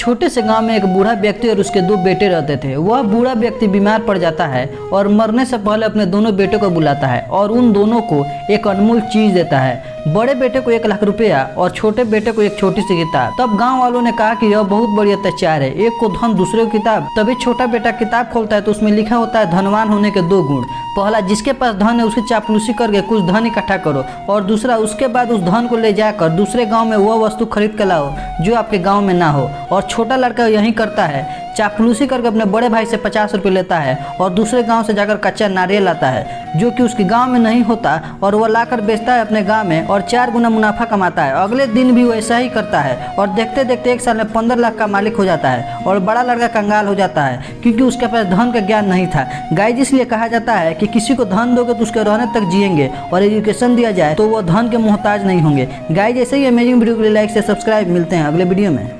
छोटे से गाँव में एक बूढ़ा व्यक्ति और उसके दो बेटे रहते थे। वह बूढ़ा व्यक्ति बीमार पड़ जाता है और मरने से पहले अपने दोनों बेटों को बुलाता है और उन दोनों को एक अनमोल चीज़ देता है। बड़े बेटे को एक लाख रुपया और छोटे बेटे को एक छोटी सी किताब। तब गाँव वालों ने कहा कि यह बहुत बड़ी अत्याचार है। एक को धन, दूसरे को किताब। तभी छोटा बेटा किताब खोलता है तो उसमें लिखा होता है, धनवान होने के दो गुण। पहला जिसके पास धन है उसकी चापलूसी करके कुछ धन इकट्ठा करो। और दूसरा, उसके बाद उस धन को ले जाकर दूसरे गाँव में वह वस्तु खरीद कर लाओ, जो आपके गाँव में ना हो। और छोटा लड़का यही करता है, चापलूसी करके अपने बड़े भाई से पचास रुपये लेता है, और दूसरे गाँव से जाकर कच्चा नारियल लाता है, जो कि उसके गाँव में नहीं होता, और वह लाकर बेचता है अपने गाँव में, और चार गुना मुनाफा कमाता है। अगले दिन भी वैसा ही करता है, और देखते देखते एक साल में पंद्रह लाख का मालिक हो जाता है, और बड़ा लड़का कंगाल हो जाता है, क्योंकि उसके पास धन का ज्ञान नहीं था। गाइज़ इसलिए कहा जाता है कि किसी को धन दोगे तो उसके रहने तक जियेंगे और एजुकेशन दिया जाए तो वो धन के मोहताज नहीं होंगे। गाय जैसे ही अमेजिंग वीडियो के लिए लाइक से सब्सक्राइब मिलते हैं अगले वीडियो में।